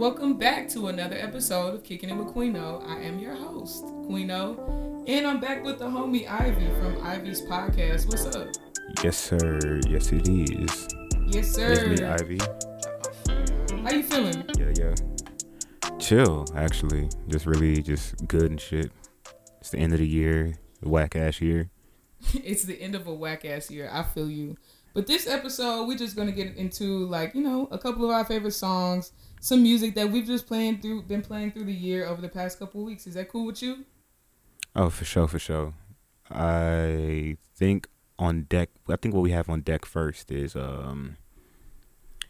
Welcome back to another episode of Kicking It with Queeno. I am your host, Queeno, and I'm back with the homie Ivy from Ivy's podcast. What's up? Yes, sir. Yes, it is. Yes, sir. It's me, Ivy. How you feeling? Yeah, yeah. Chill, actually. Just really, just good and shit. It's the end of the year, whack ass year. it's the end of a whack ass year. I feel you. But this episode, we're just gonna get into like you know a couple of our favorite songs, some music that we've just playing through, been playing through the year over the past couple of weeks. Is that cool with you? Oh, for sure, for sure. I think on deck. I think what we have on deck first is um.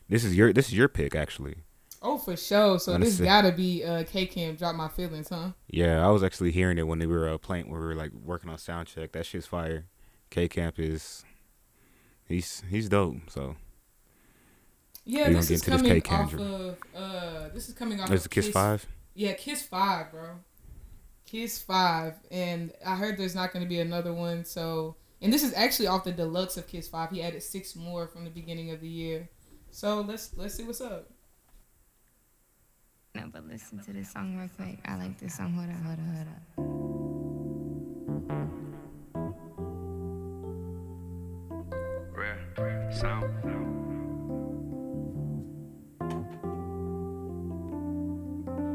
This is your this is your pick actually. Oh, for sure. So this gotta be uh, K Camp. Drop my feelings, huh? Yeah, I was actually hearing it when we were uh, playing. When we were like working on sound check. That shit's fire. K Camp is. He's he's dope. So Yeah, We this gonna is get into this coming K-Camp off joint. of. Uh, this is coming off. there's of the Kiss Five. Yeah, Kiss Five, bro. Kiss Five, and I heard there's not going to be another one. So, and this is actually off the deluxe of Kiss Five. He added six more from the beginning of the year. So let's let's see what's up. No, but listen to this song real quick. I like this song. Hold up, hold up, hold up. Sound.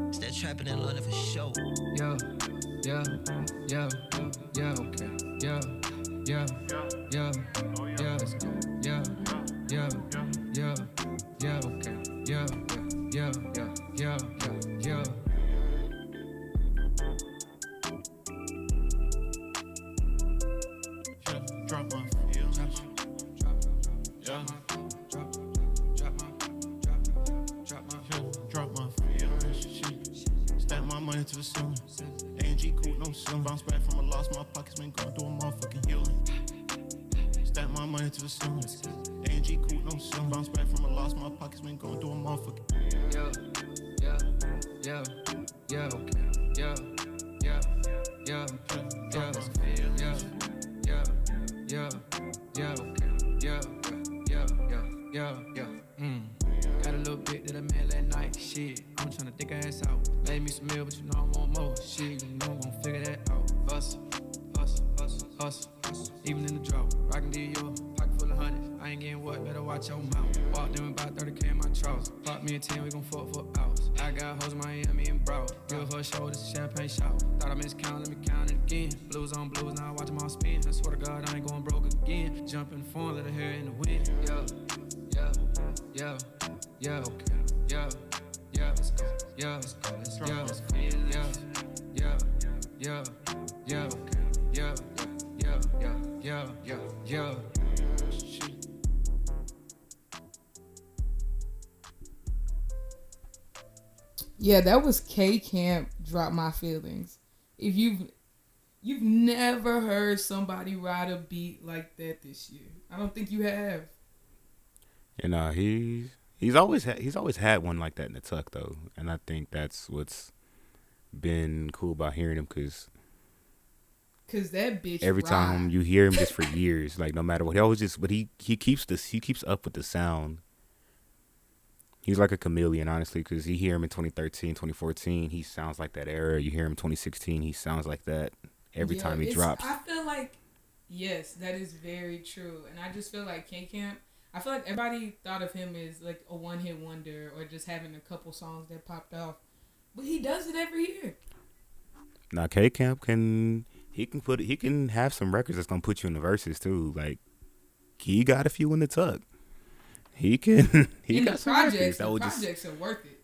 It's that trapping in London for sure. Yo, yo, yo, yo, okay, yo, yo, yo, yo, let's go, yo, yo, yo, yo, okay, yo, yo, yo, yo, yo, yo. Money to the ceiling. A&G cool, no ceiling. Bounce back from a loss. My pockets been going through a motherfucking healing. Stack my money to the ceiling. A&G cool, no ceiling. Bounce back from a loss. My pockets been going through a motherfucking. yo, yo, yo, yo, okay, yo, yo, let's go, yo, yo, yo, yo, okay, yo, yo, yo, yo, yo, mm. Got a little bit that I made last night, shit. I'm tryna think ass out. Meal, but you know I want more. Shit, you know I'm gon' figure that out. Hustle, hustle, hustle, hustle. Even in the drought, rockin' Dior, pocket full of hundreds. I ain't getting what, better watch your mouth. Walked in about 30k in my trousers. Pop me a 10, we gon' fuck for hours. I got hoes in Miami and Broward. Give her shoulders, champagne shower. Thought I miscounted, let me count it again. Blues on blues, now I watch them all spin. I swear to God, I ain't going broke again. Jump in the phone, let her hear it in the wind. Yo, yo, yo, yo, okay, yo, yo, let's go, yo, yo, yo, okay, yo, yo, yo, yo, yo, yo. Shit. Yeah, that was K Camp. Drop my feelings. If you've you've never heard somebody ride a beat like that this year, I don't think you have. You uh, know, he's he's always had he's always had one like that in the tuck though, and I think that's what's been cool about hearing him because Cause that bitch. every time you hear him just for years, like no matter what, he always just but he he keeps this he keeps up with the sound. He's like a chameleon, honestly, because you hear him in 2013, 2014, he sounds like that era. You hear him 2016, he sounds like that every Yeah, time he drops. I feel like yes, that is very true, and I just feel like K Camp. I feel like everybody thought of him as like a one hit wonder or just having a couple songs that popped off, but he does it every year. Now K Camp can he can put he can have some records that's gonna put you in the verses too. Like he got a few in the tuck. He can he and got the some records projects, that the would just projects are worth it.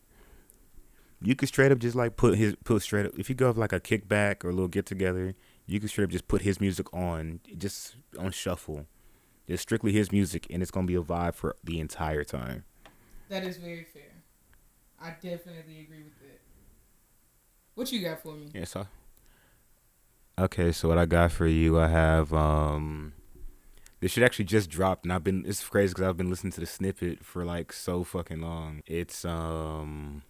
you could straight up just like put his put straight up if you go have like a kickback or a little get together, you could straight up just put his music on just on shuffle. Just strictly his music and it's gonna be a vibe for the entire time. That is very fair. I definitely agree with that. What you got for me? Yeah, so Okay, so what I got for you, I have um this should actually just dropped and I've been it's crazy cuz I've been listening to the snippet for like so fucking long. It's um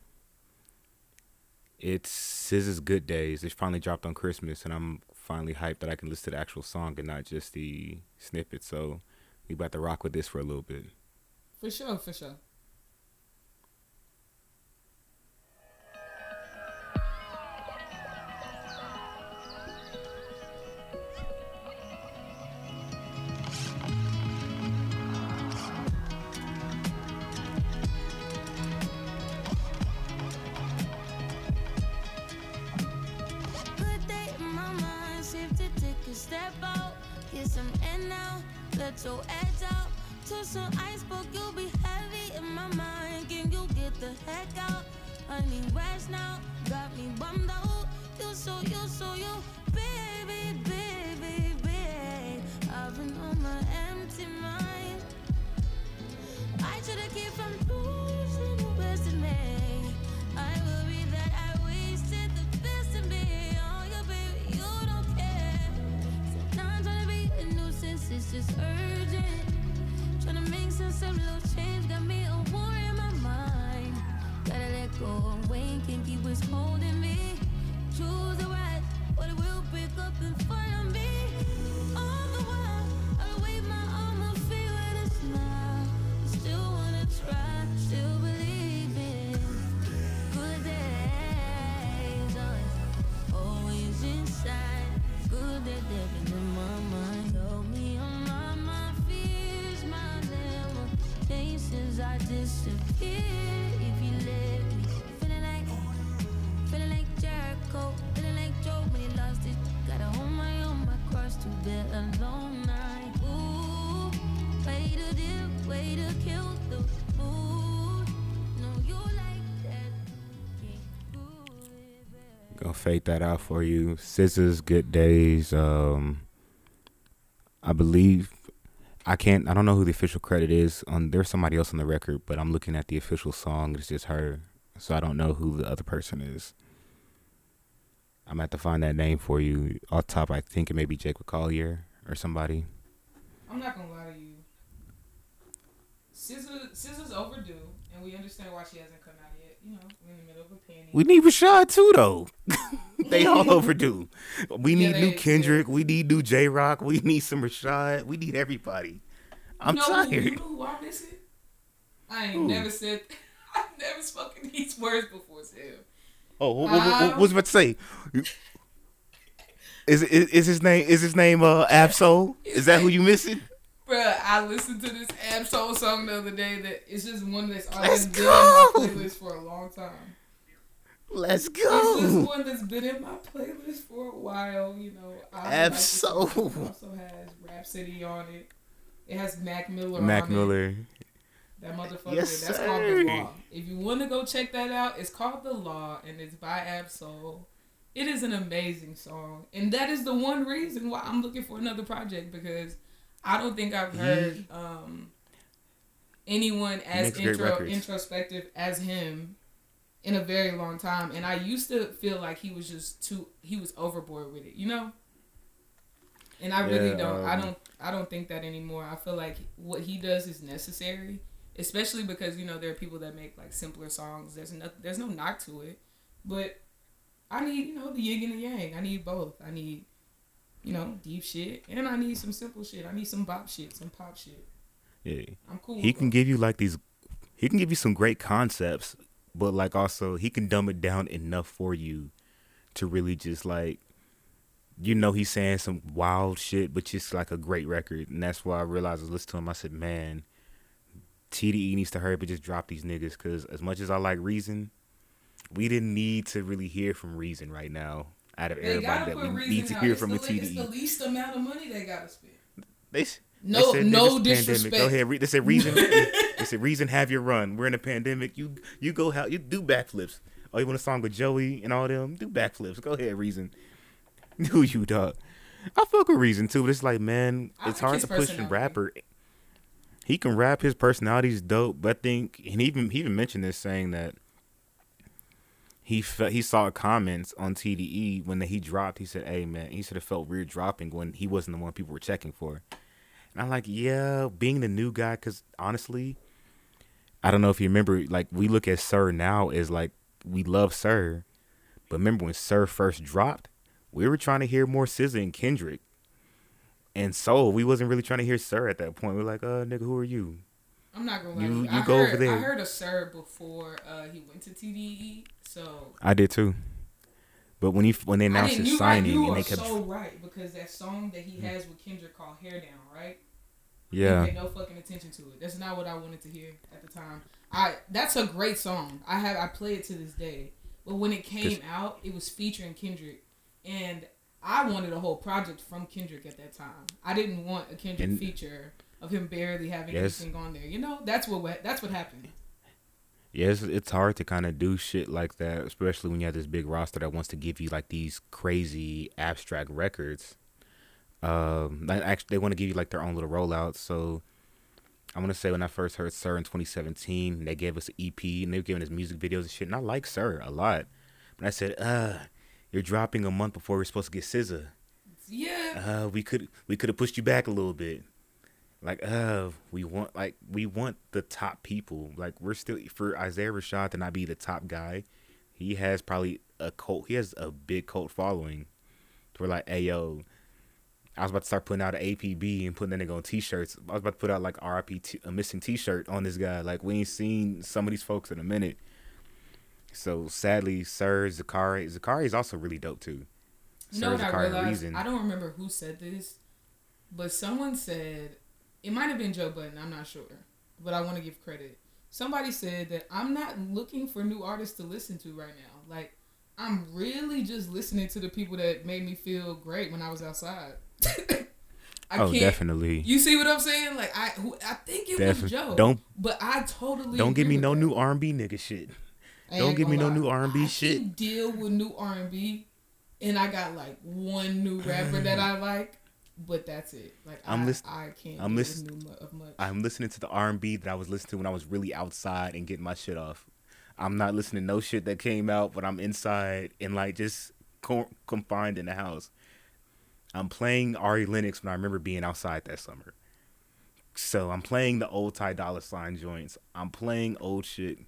it's SZA's Good Days. It's finally dropped on Christmas and I'm finally hyped that I can listen to the actual song and not just the snippet. So we about to rock with this for a little bit. For sure, for sure. Some air now. Let your edge out. To some iceberg, you'll be heavy in my mind. Can you get the heck out? I need rest now. Got me bummed out. You so, you so, you, baby, baby, baby. I've been on my empty mind. I should've kept from losing the best in me. Nuisance, it's just urgent. Trying to make of little change, got me fade that out for you. SZA's, Good Days. Um, I believe I can't. I don't know who the official credit is. On there's somebody else on the record, but I'm looking at the official song. It's just her, so I don't know who the other person is. I'm gonna have to find that name for you. Off top, I think it may be Jake Collier or somebody. I'm not gonna lie to you. SZA, SZA's overdue, and we understand why she hasn't come out. You know, we're in the middle of a pandemic. We need Rashad too, though. they all overdue. We need they- new Kendrick. We need new Jay Rock. We need some Rashad. We need everybody. I'm you know, tired. You know who I'm missing? I ain't Who? never said. I've never spoken these words before. Hell. Oh, what, what, what, what was I about to say? Is, is is his name is his name uh Ab-Soul? Is that who you missing? Bruh, I listened to this Ab-Soul song the other day that it's just one that's Let's always been in my go. playlist for a long time. Let's go. It's just one that's been in my playlist for a while, you know. I Ab-Soul. Like the also has Rapsody on it. It has Mac Miller Mac on it. Miller. That motherfucker. Yes, that's called The. Law. If you want to go check that out, it's called The Law and it's by Ab-Soul. It is an amazing song. And that is the one reason why I'm looking for another project because I don't think I've heard um, anyone as intro, introspective as him in a very long time. And I used to feel like he was just too, he was overboard with it, you know? And I really Yeah, don't. I um, don't. I don't think that anymore. I feel like what he does is necessary, especially because you know there are people that make like simpler songs. There's no. There's no knock to it, but I need you know the yin and the yang. I need both. I need you know deep shit and I need some simple shit. I need some bop shit, some pop shit. Yeah. I'm cool. He can give you like these he can give you some great concepts, but like also he can dumb it down enough for you to really just like you know he's saying some wild shit, but just like a great record. And that's why I realized I was listening to him, I said, Man, TDE needs to hurry up and just drop these niggas because as much as I like Reason, we didn't need to really hear from Reason right now out of They everybody that we need to hear from the, a le- It's the least amount of money they gotta spend. They, s- No, they said, no disrespect. Pandemic. Go ahead. They said reason. they said reason. Have your run. We're in a pandemic. You you go how you do backflips. Oh, you want a song with Joey and all them? Do backflips. Go ahead, reason. Do you dog? I fuck with reason too, but it's like man, I it's like hard to push a rapper. He can rap. His personality's dope, but I think and he even he even mentioned this saying that he fe- he saw comments on TDE when he dropped. He said, "Hey man," he should have felt weird dropping when he wasn't the one people were checking for. And I'm like, yeah, being the new guy, because honestly, I don't know if you remember, like we look at Sir now as like we love Sir, but remember when Sir first dropped, we were trying to hear more SZA and Kendrick, and so we wasn't really trying to hear Sir at that point. We are like, uh, nigga, who are you? I'm not gonna lie. You- you. go heard, over there. I heard a sir before uh, he went to TDE, so I did too. But when he when they announced his signing you and they kept, so right because that song that he has with Kendrick called "Hair Down," right? yeah, paid no fucking attention to it. That's not what I wanted to hear at the time. I that's a great song. I have I play it to this day. But when it came out, it was featuring Kendrick, and I wanted a whole project from Kendrick at that time. I didn't want a Kendrick And- feature of him barely having Yes. anything on there. You know, that's what that's what happened. Yes, it's, hard to kind of do shit like that, especially when you have this big roster that wants to give you like these crazy abstract records. Um, they actually they want to give you like their own little rollouts. So I'm gonna say when I first heard Sir in 2017, they gave us an EP and they were giving us music videos and shit, and I like Sir a lot. But I said, uh, you're dropping a month before we're supposed to get SZA. Yeah. Uh, we could we could have pushed you back a little bit. Like, uh, we want like we want the top people. Like we're still for Isaiah Rashad to not be the top guy. He has probably a cult. He has a big cult following. We're like, hey yo, I was about to start putting out an APB and putting that nigga on t-shirts. I was about to put out like RIP t- a missing t-shirt on this guy. Like we ain't seen some of these folks in a minute. So sadly, Sir Zacari Zacari is also really dope too. You know Zacari realized? Reason. I don't remember who said this, but someone said it might have been Joe Budden. I'm not sure, but I want to give credit. Somebody said that I'm not looking for new artists to listen to right now. Like I'm really just listening to the people that made me feel great when I was outside. I oh, definitely. You see what I'm saying? Like I, who, I think it was Joe. don't- but I totally Don't give me no that. new R&B nigga shit. Don't give me gonna no new. R&B I shit. deal with new R and B, and I got like one new rapper that I like, but that's it. Like I'm I, list- I can't. I'm deal list- with new mu- of much. I'm listening to the R&B that I was listening to when I was really outside and getting my shit off. I'm not listening to no shit that came out when I'm inside and like just co- confined in the house. I'm playing Ari Lennox when I remember being outside that summer. So I'm playing the old Ty Dolla Sign joints. I'm playing old shit.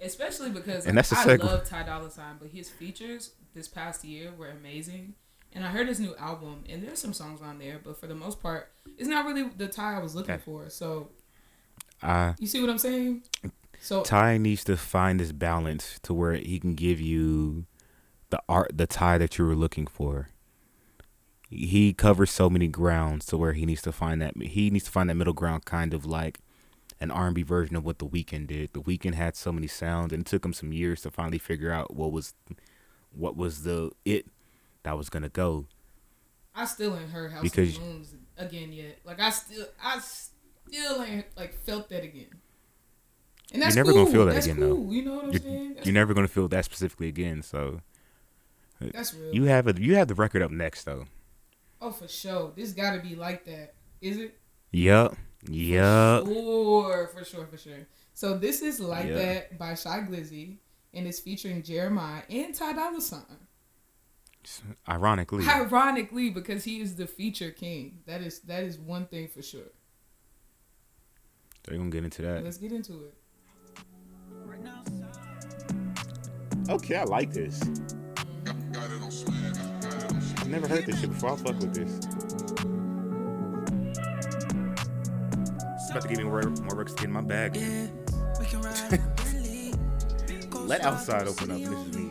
Especially because And that's I segue. love Ty Dolla Sign, but his features this past year were amazing. And I heard his new album, and there's some songs on there, but for the most part, it's not really the Ty I was looking Okay. for. So I you see what I'm saying? So Ty needs to find this balance to where he can give you the art, the Ty that you were looking for. He covers so many grounds to where he needs to find that he needs to find that middle ground, kind of like an R&B version of what the Weeknd did. The Weeknd had so many sounds, and it took him some years to finally figure out what was what was the it that was gonna go. I still ain't heard House Because- of the Moons again yet. Like I still, I still ain't like felt that again. And that's You're never cool. gonna feel that that's again, cool. though. You know what I'm You're, saying? That's, you're never gonna feel that specifically again. So that's real. you have a you have the record up next though. oh, for sure. This got to be like that. Is it? Yup. Yup. Sure, for sure, for sure. So this is like Yeah. that by Shy Glizzy, and it's featuring Jeremih and Ty Dolla Sign. Ironically. Ironically, because he is the feature king. That is that is one thing for sure. They're gonna get into that. Let's get into it. Okay, I like this. I've never heard this shit before. I'll fuck with this. It's about to give me more, more records to get in my bag. We can ride in a Bentley. Let outside open up. This is me.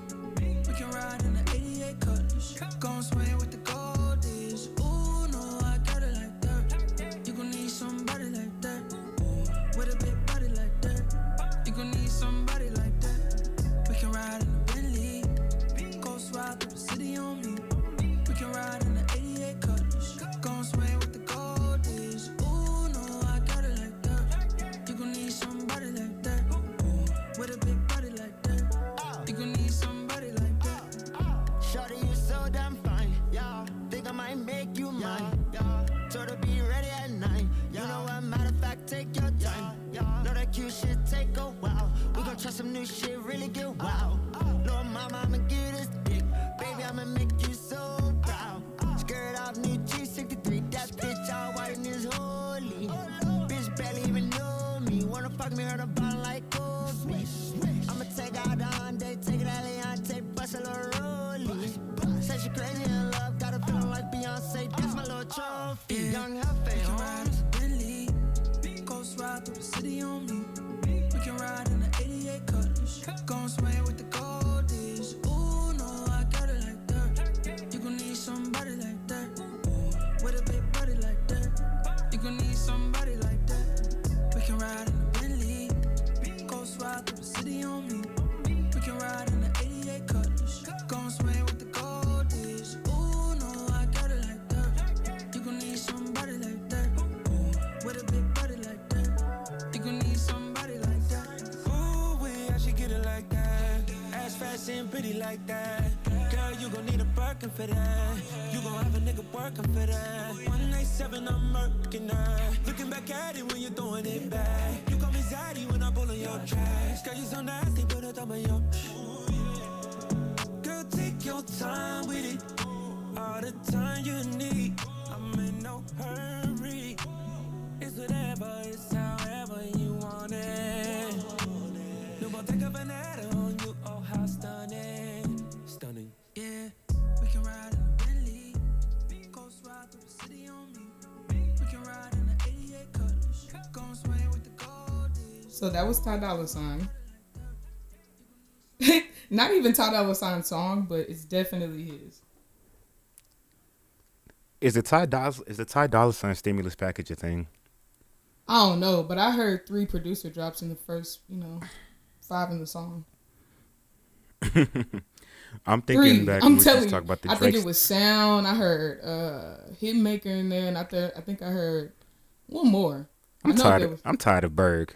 For that. You gon' have a nigga working for that. One night seven, I'm murking that. Looking back at it So that was Ty Dolla Sign. Not even Ty Dolla Sign song, but it's definitely his. Is the Ty Dolla is the Ty Dolla Sign stimulus package a thing? I don't know, but I heard three producer drops in the first, you know, five in the song. I'm thinking Three. back. I'm we just telling you. talking about the I think Drake. it was Sound. I heard uh Hitmaka in there, and I th- I think I heard one more. I I'm know tired. there Of, was- I'm tired of Berg.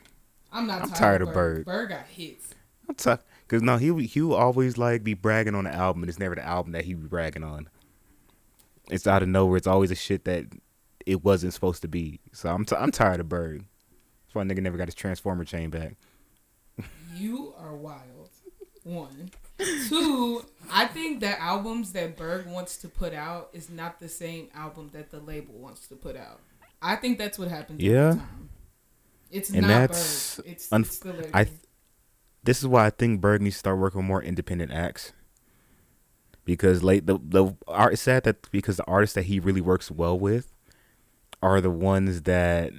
I'm not I'm tired, tired of Bird. Bird. Bird got hits. I'm tired because no, he would- he always like be bragging on the album, and it's never the album that he be bragging on. It's out of nowhere. It's always a shit that it wasn't supposed to be. So I'm t- I'm tired of Berg. That's why nigga never got his transformer chain back. You are wild. One. Two, I think the albums that Berg wants to put out is not the same album that the label wants to put out. I think that's what happens Yeah. It's And not that's Berg. It's, it's the. I. th- This is why I think Berg needs to start working with more independent acts. Because late the the art it's sad that because the artists that he really works well with are the ones that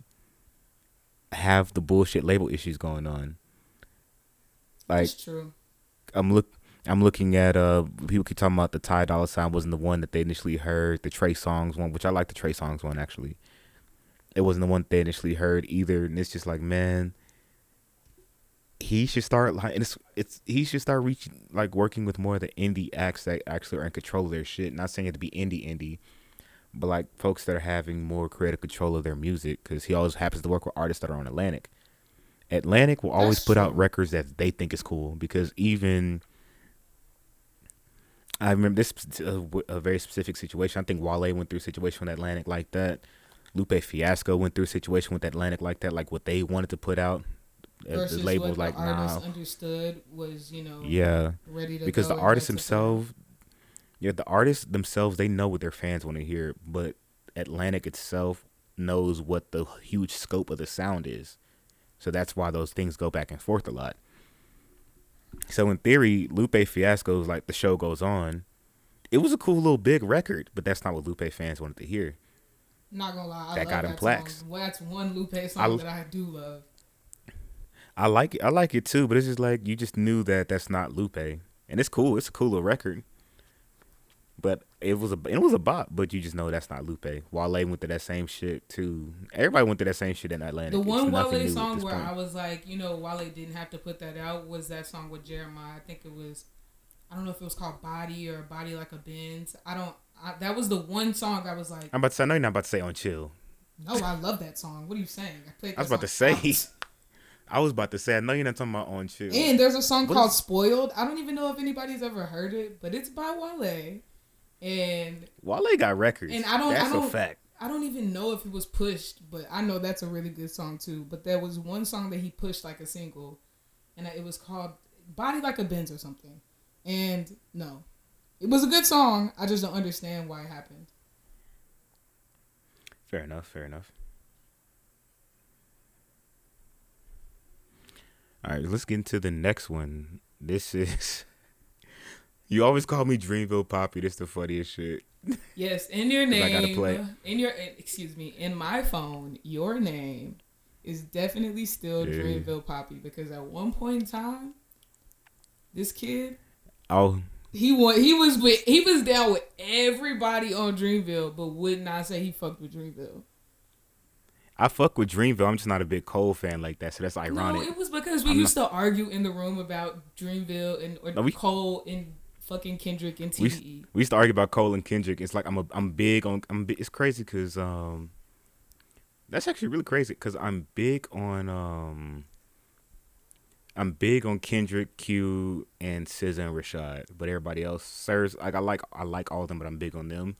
have the bullshit label issues going on. Like that's true. I'm look I'm looking at uh people keep talking about the Ty Dolla Sign wasn't the one that they initially heard, the Trey Songz one, which I like the Trey Songz one actually. It wasn't the one they initially heard either, and it's just like man, he should start like it's it's he should start reaching like working with more of the indie acts that actually are in control of their shit. Not saying it to be indie indie, but like folks that are having more creative control of their music because he always happens to work with artists that are on Atlantic. Atlantic will always That's put out records that they think is cool because even I remember this uh, a, a very specific situation. I think Wale went through a situation with Atlantic like that. Lupe Fiasco went through a situation with Atlantic like that, like what they wanted to put out. Versus the label what was like, the artist nah. understood was, you know, Yeah, ready to because the artists had to put out. themselves, yeah, the artists themselves, they know what their fans want to hear, but Atlantic itself knows what the huge scope of the sound is, so that's why those things go back and forth a lot. So in theory, Lupe Fiasco's like the show goes on. It was a cool little big record, but that's not what Lupe fans wanted to hear. Not gonna lie, I That love got him that plaques. Well, that's one Lupe song I- that I do love. I like it. I like it too, but it's just like you just knew that that's not Lupe, and it's cool. It's a cool little record, but it was a it was a bop. But you just know that's not Lupe. Wale went through that same shit too. Everybody went through that same shit in Atlanta. The It's one new Wale song where point. I was like, you know, Wale didn't have to put that out was that song with Jeremih. I think it was, I don't know if it was called Body or Body Like a Benz. I don't. I, that was the one song I was like, I'm about to say. I know you're not about to say on chill. no, I love that song. What are you saying? I played. I was about to say. out. I was about to say. I know you're not talking about on chill. And there's a song What called is- "Spoiled." I don't even know if anybody's ever heard it, but it's by Wale, and Wale got records. And I don't- I don't- a fact. I don't even know if it was pushed, but I know that's a really good song too. But there was one song that he pushed like a single, and it was called "Body Like a Benz" or something. And no, it was a good song. I just don't understand why it happened. Fair enough. Fair enough. All right, let's get into the next one. This is. You always call me Dreamville Poppy. This the funniest shit. Yes, in your name. I gotta play. in your excuse me, in my phone, your name is definitely still Yeah. Dreamville Poppy because at one point in time, this kid Oh, he wa- he was with he was down with everybody on Dreamville, but would not say he fucked with Dreamville. I fuck with Dreamville. I'm just not a big Cole fan like that, so that's ironic. No, it was because we I'm used to argue in the room about Dreamville and or No, we- Cole and fucking Kendrick and we, TDE. we used to argue about Cole and Kendrick. It's like I'm a I'm big on I'm it's crazy because um that's actually really crazy because I'm big on um I'm big on Kendrick, Q, and SZA and Rashad, but everybody else, sirs, like I like I like all of them, but I'm big on them.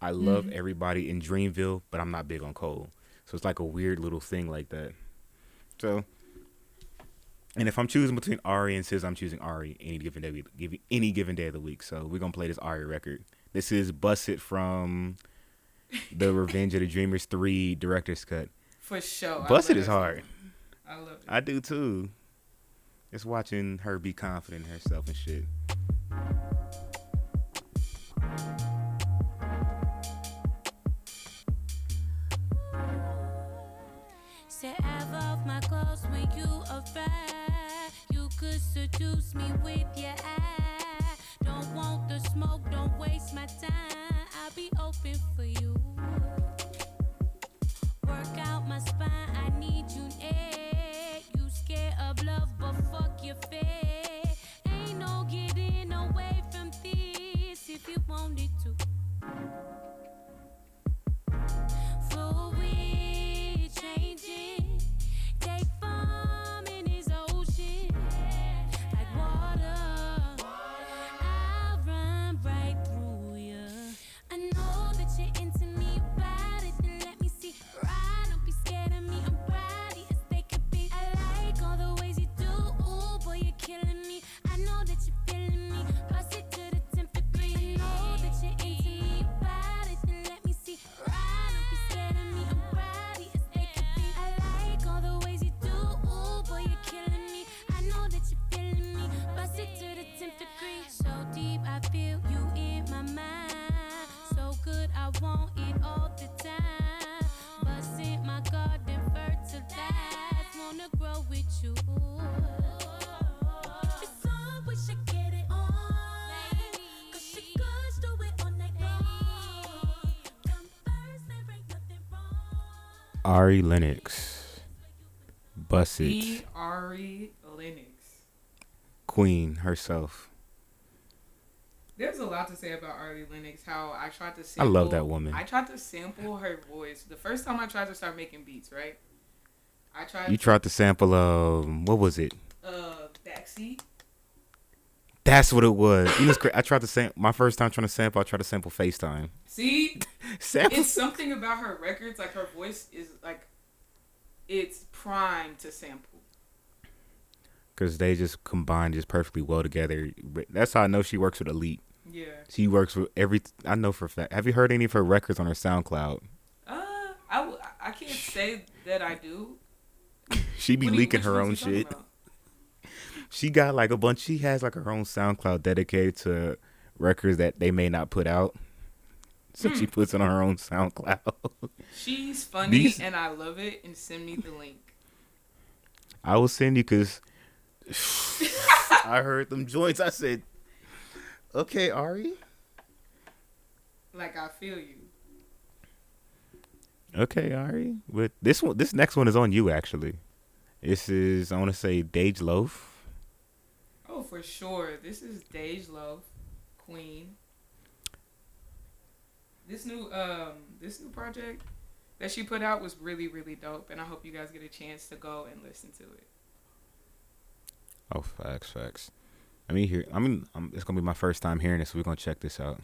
I love Mhm. everybody in Dreamville, but I'm not big on Cole. So it's like a weird little thing like that. So, and if I'm choosing between Ari and SZA, I'm choosing Ari any given day, give any given day of the week. So we're gonna play this Ari record. This is "Bust It" from the Revenge of the Dreamers three director's cut. For sure. I Bust love It is hard. I love it. I do too. Just watching her be confident in herself and shit. Say my clothes when you You could seduce me with your Don't want the smoke, don't waste my time. I'll be open for you. Work out my spine, I need you of love, but fuck your fear. Ain't no getting away from this if you wanted to. Fluid changing, Ari Lennox, Bust It, E. Ari Lennox. Queen herself. There's a lot to say about Ari Lennox. How I tried to I love that woman. I tried to sample her voice. The first time I tried to start making beats, right? I tried. You tried to sample um what was it? Uh, backseat. That's what it was. You know, I tried to sample my first time trying to sample. I tried to sample FaceTime. See, Sample. it's something about her records. Like her voice is like, it's prime to sample. because they just combine just perfectly well together. That's how I know she works with Elite. Yeah. She works with every. I know for a fact. Have you heard any of her records on her SoundCloud? Uh, I, I can't say that I do. She be What do you- leaking her own shit. about? She got like a bunch. She has like her own SoundCloud dedicated to records that they may not put out. So Hmm. she puts it on her own SoundCloud. She's funny These- and I love it. And send me the link. I will send you because I heard them joints. I said, "Okay, Ari." Like I feel you. Okay, Ari. But this one, this next one is on you actually. This is I want to say Dej Loaf. Oh, for sure. This is Dej Loaf, Queen. This new um this new project that she put out was really really dope, and I hope you guys get a chance to go and listen to it. Oh, facts, facts. I mean, here. I mean, um, it's gonna be my first time hearing this, so we're gonna check this out.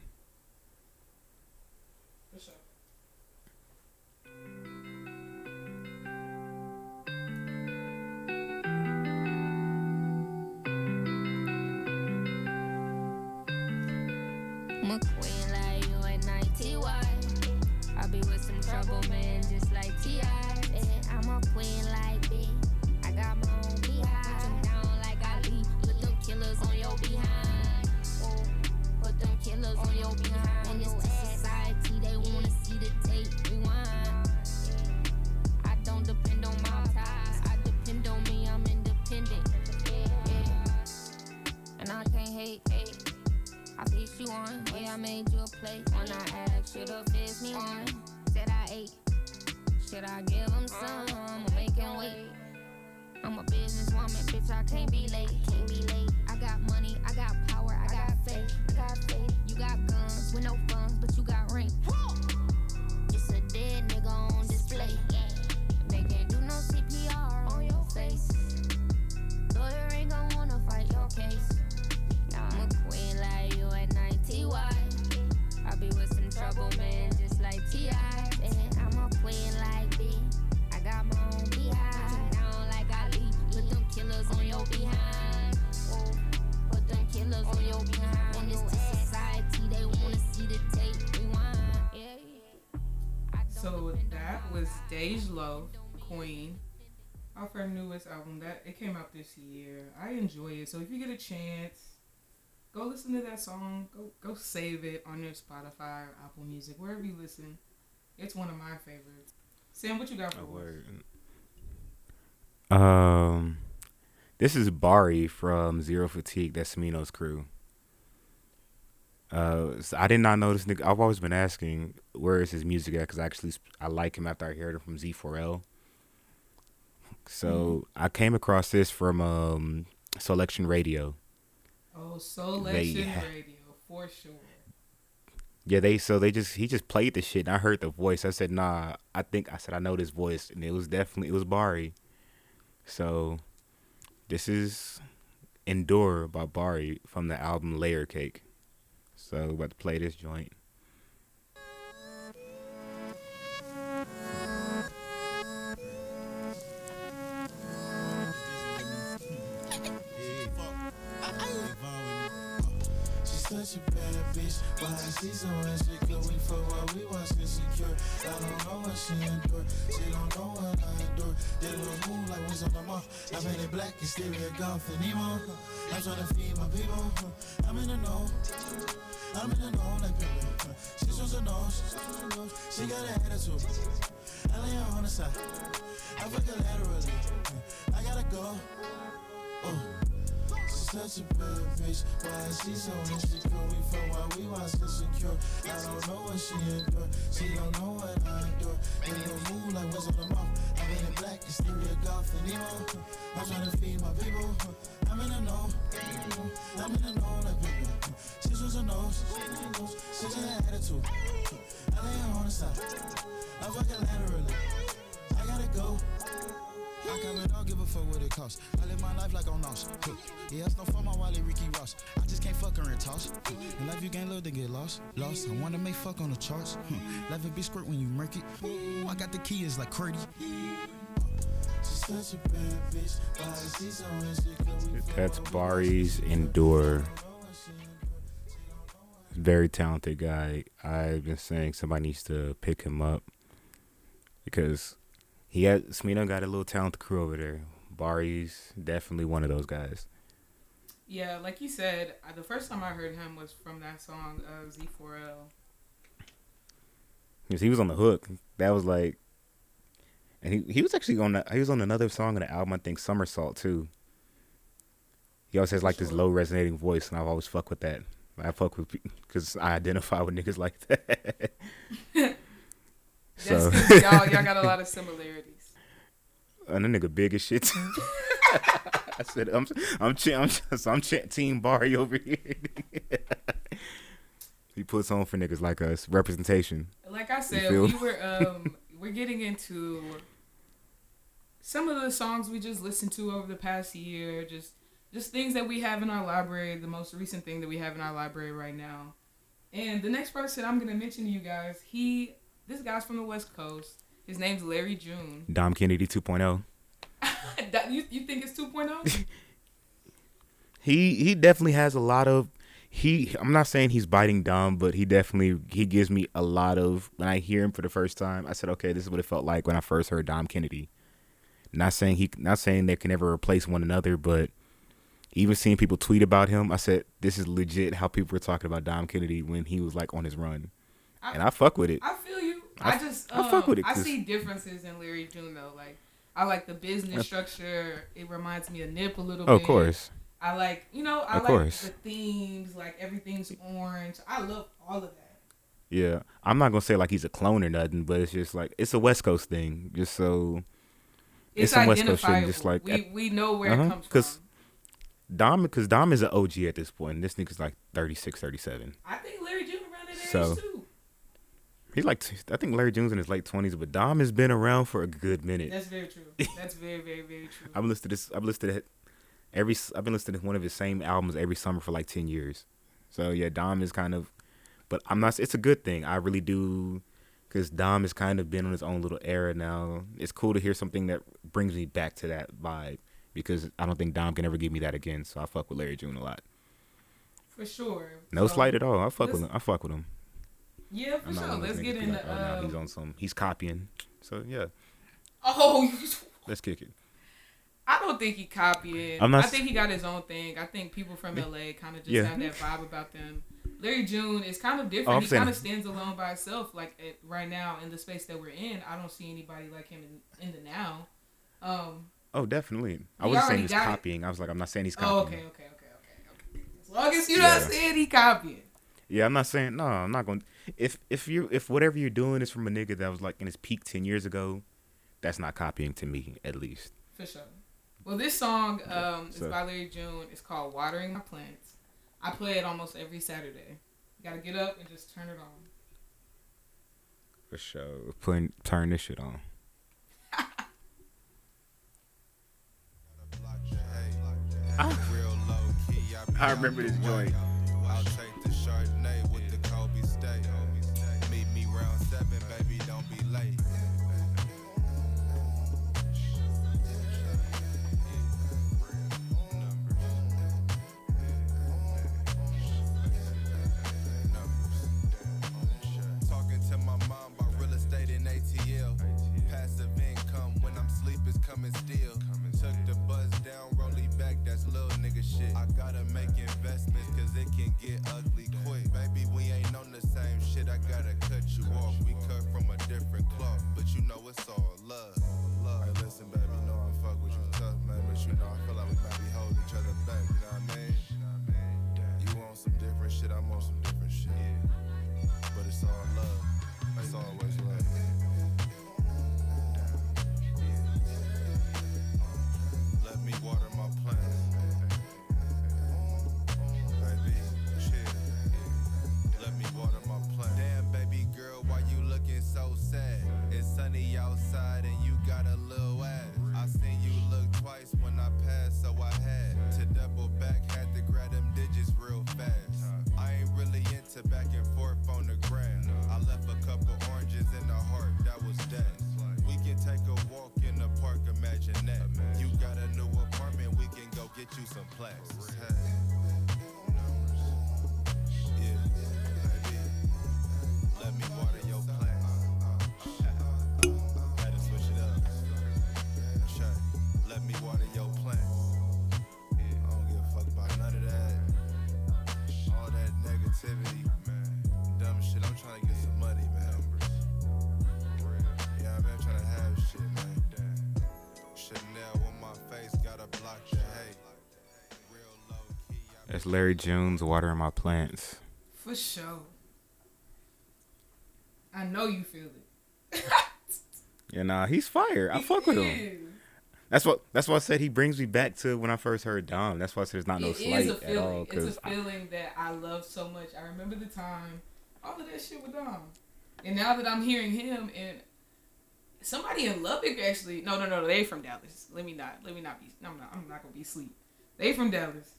Be with some trouble, man, just like T.I. I'm a queen like B. I got my own beehive. Put down like Ali. Put them killers on your behind. Oh, put them killers on your behind. And it's society, they wanna see the tape rewind. You on, yeah, I made you a play. When I asked you to fix me on, said I ate. Should I give him some or make him wait? I'm a businesswoman, bitch, I can't be late, can't be late. I got money, I got power, I got faith, I got faith. You got guns with no funds, trouble man, just like T.I. I'm a queen like B. I got my own behind. Like Ali, put them killers on your behind. Oh, put them killers on your behind. On this society, they wanna see the tape rewind. Yeah. So that was Dej Lo, Queen off her newest album that it came out this year. I enjoy it. So if you get a chance, go listen to that song. Go go save it on your Spotify or Apple Music, wherever you listen. It's one of my favorites. Sam, what you got for us? Um, this is Bari from Zero Fatigue. That's Smino's crew. Uh, so I did not know this nigga. I've always been asking where is his music at because actually I like him after I heard it from Z4L. So I came across this from um Selection Radio. Oh, Selection ha- Radio for sure. Yeah, they so they just he just played the shit and I heard the voice. I said, nah, I think I said I know this voice and it was definitely it was Bari. So this is Endure by Bari from the album Layer Cake. So about to play this joint. Such a bad bitch. Why is she so insecure? We fuck while we watch insecure. I don't know what she endure. She don't know what I endure. That little move like wings on the mouth. I it black, exterior golf and emo. I'm trying to feed my people. I'm in the know. I'm in the know like people. To know. She's supposed to know. She got an attitude. I lay her on the side. I fuck her laterally. Uh, I gotta go. Oh. She's such a bad bitch. Why is she so insecure? We fuck while we watch insecure. I don't know what she endure. She don't know what I endure. They don't move like what's on the mouth. I'm in the black, exterior golf and emo. I'm trying to feed my people. I'm in the know. I'm in the know like people. She's supposed to know. She's got an attitude. I lay her on the side. I fuck her laterally. I gotta go. I come and don't give a fuck what it costs. I live my life like on Nos. Huh. Yeah, it's no fun, my Wally Ricky Ross. I just can't fuck her and toss. In life, you can't live to get lost. Lost. I wanna make fuck on the charts. Life a big squirt when you murk it. I got the keys like Curdy. She's such a bad bitch. Why is she so insecure? We fuck That's Bari's Endure. Very talented guy. I've been saying somebody needs to pick him up because he had Smino got a little talented crew over there. Bari's definitely one of those guys. Yeah, like you said, the first time I heard him was from that song uh, Z4L. Because he was on the hook. That was like, and he he was actually on the, he was on another song in the album. I think Somersault too. He always has like this low resonating voice, and I've always fuck with that. I fuck with because I identify with niggas like that. So y'all y'all got a lot of similarities. and the nigga big as shit. I said I'm I'm ch- I'm I'm ch- team Bari over here. he puts on for niggas like us representation. Like I said, we were um we're getting into some of the songs we just listened to over the past year, just just things that we have in our library, the most recent thing that we have in our library right now. And the next person I'm gonna mention to you guys, he this guy's from the West Coast. His name's Larry June. Dom Kennedy oh. 2.0. You, you think it's oh? 2.0? He he definitely has a lot of he I'm not saying he's biting Dom, but he definitely he gives me a lot of when I hear him for the first time, I said, Okay, this is what it felt like when I first heard Dom Kennedy. Not saying he not saying they can never replace one another, but even seeing people tweet about him, I said, This is legit how people were talking about Dom Kennedy when he was like on his run. I- and I fuck with it. I feel you. I- I, just I um, fuck with it, I 'cause- see differences in Larry June though. Like I like the business structure. It reminds me of Nip a little Oh, bit. of course. I like you know I Of like course. the themes. Like everything's orange. I love all of that. Yeah. I'm not gonna say like he's a clone or nothing, but it's just like it's a West Coast thing. Just so It's, some West Coast shit, just like we we know where Uh-huh, it comes 'cause from. Dom because Dom is an OG at this point. And this nigga's like 36, 37. I think Larry June around that So- age too. He's like t- I think Larry June's in his late twenties, but Dom has been around for a good minute. That's very true. That's very very very true. I've listened to this. I've listened to it every. I've been listening to one of his same albums every summer for like ten years. So yeah, Dom is kind of, but I'm not. It's a good thing. I really do, because Dom has kind of been on his own little era now. It's cool to hear something that brings me back to that vibe because I don't think Dom can ever give me that again. So I fuck with Larry June a lot. For sure. No So, slight at all. I fuck with him. I fuck with him. Yeah, for sure. one of those Let's get into like, oh, no, he's um, on some. He's copying. So yeah, Oh, let's kick it. I don't think he copying. I'm not I think he got his own thing. I think people from LA kind of just Yeah. have that vibe about them. Larry June is kind of Oh, different. I'm he kind of stands alone by himself. Like at, right now in the space that we're in, I don't see anybody like him in, in the now. Um, Oh, definitely. I wasn't saying he's he's it. copying. I was like, I'm not saying he's oh, copying. okay, okay, okay, okay, okay. As long as you're not Yeah. saying he copying. Yeah, I'm not saying no. I'm not going. to If if you if whatever you're doing is from a nigga that was like in his peak ten years ago, that's not copying to me at least. For sure. Well, this song um, is by Larry June. It's called "Watering My Plants." I play it almost every Saturday. You gotta get up and just turn it on. For sure. Putting turn this shit on. I remember this joint. Get Larry June's watering my plants. For sure. I know you feel it. Yeah, nah, he's fire. I fuck with him. That's what. That's why I said he brings me back to when I first heard Dom. That's why I said it's not no It is slight a at all. It's a feeling that I love so much. I remember the time, all of that shit with Dom, and now that I'm hearing him and somebody in Lubbock actually. No, no, no. They from Dallas. Let me not. Let me not be. I'm not. I'm not gonna be sleep. They from Dallas.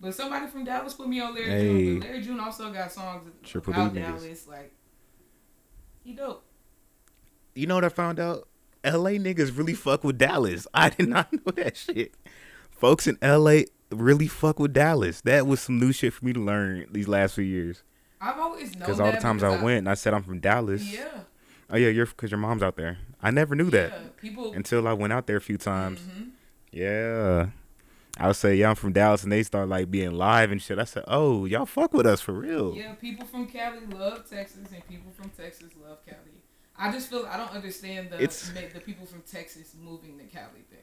But somebody from Dallas put me on Larry Hey. June. But Larry June also got songs Triple about D niggas. Dallas. Like he dope. you know what I found out? L.A. niggas really fuck with Dallas. I did not know that shit. Folks in L.A. really fuck with Dallas. That was some new shit for me to learn these last few years. I've always known Because all the times because I went and I said I'm from Dallas. Yeah. Oh yeah, you're because your mom's out there. I never knew that people- until I went out there a few times. Mhm. Yeah, I would say yeah, I'm from Dallas, and they start like being live and shit. I said, oh, y'all fuck with us for real. Yeah, people from Cali love Texas, and people from Texas love Cali. I just feel I don't understand the It's- the people from Texas moving to Cali thing.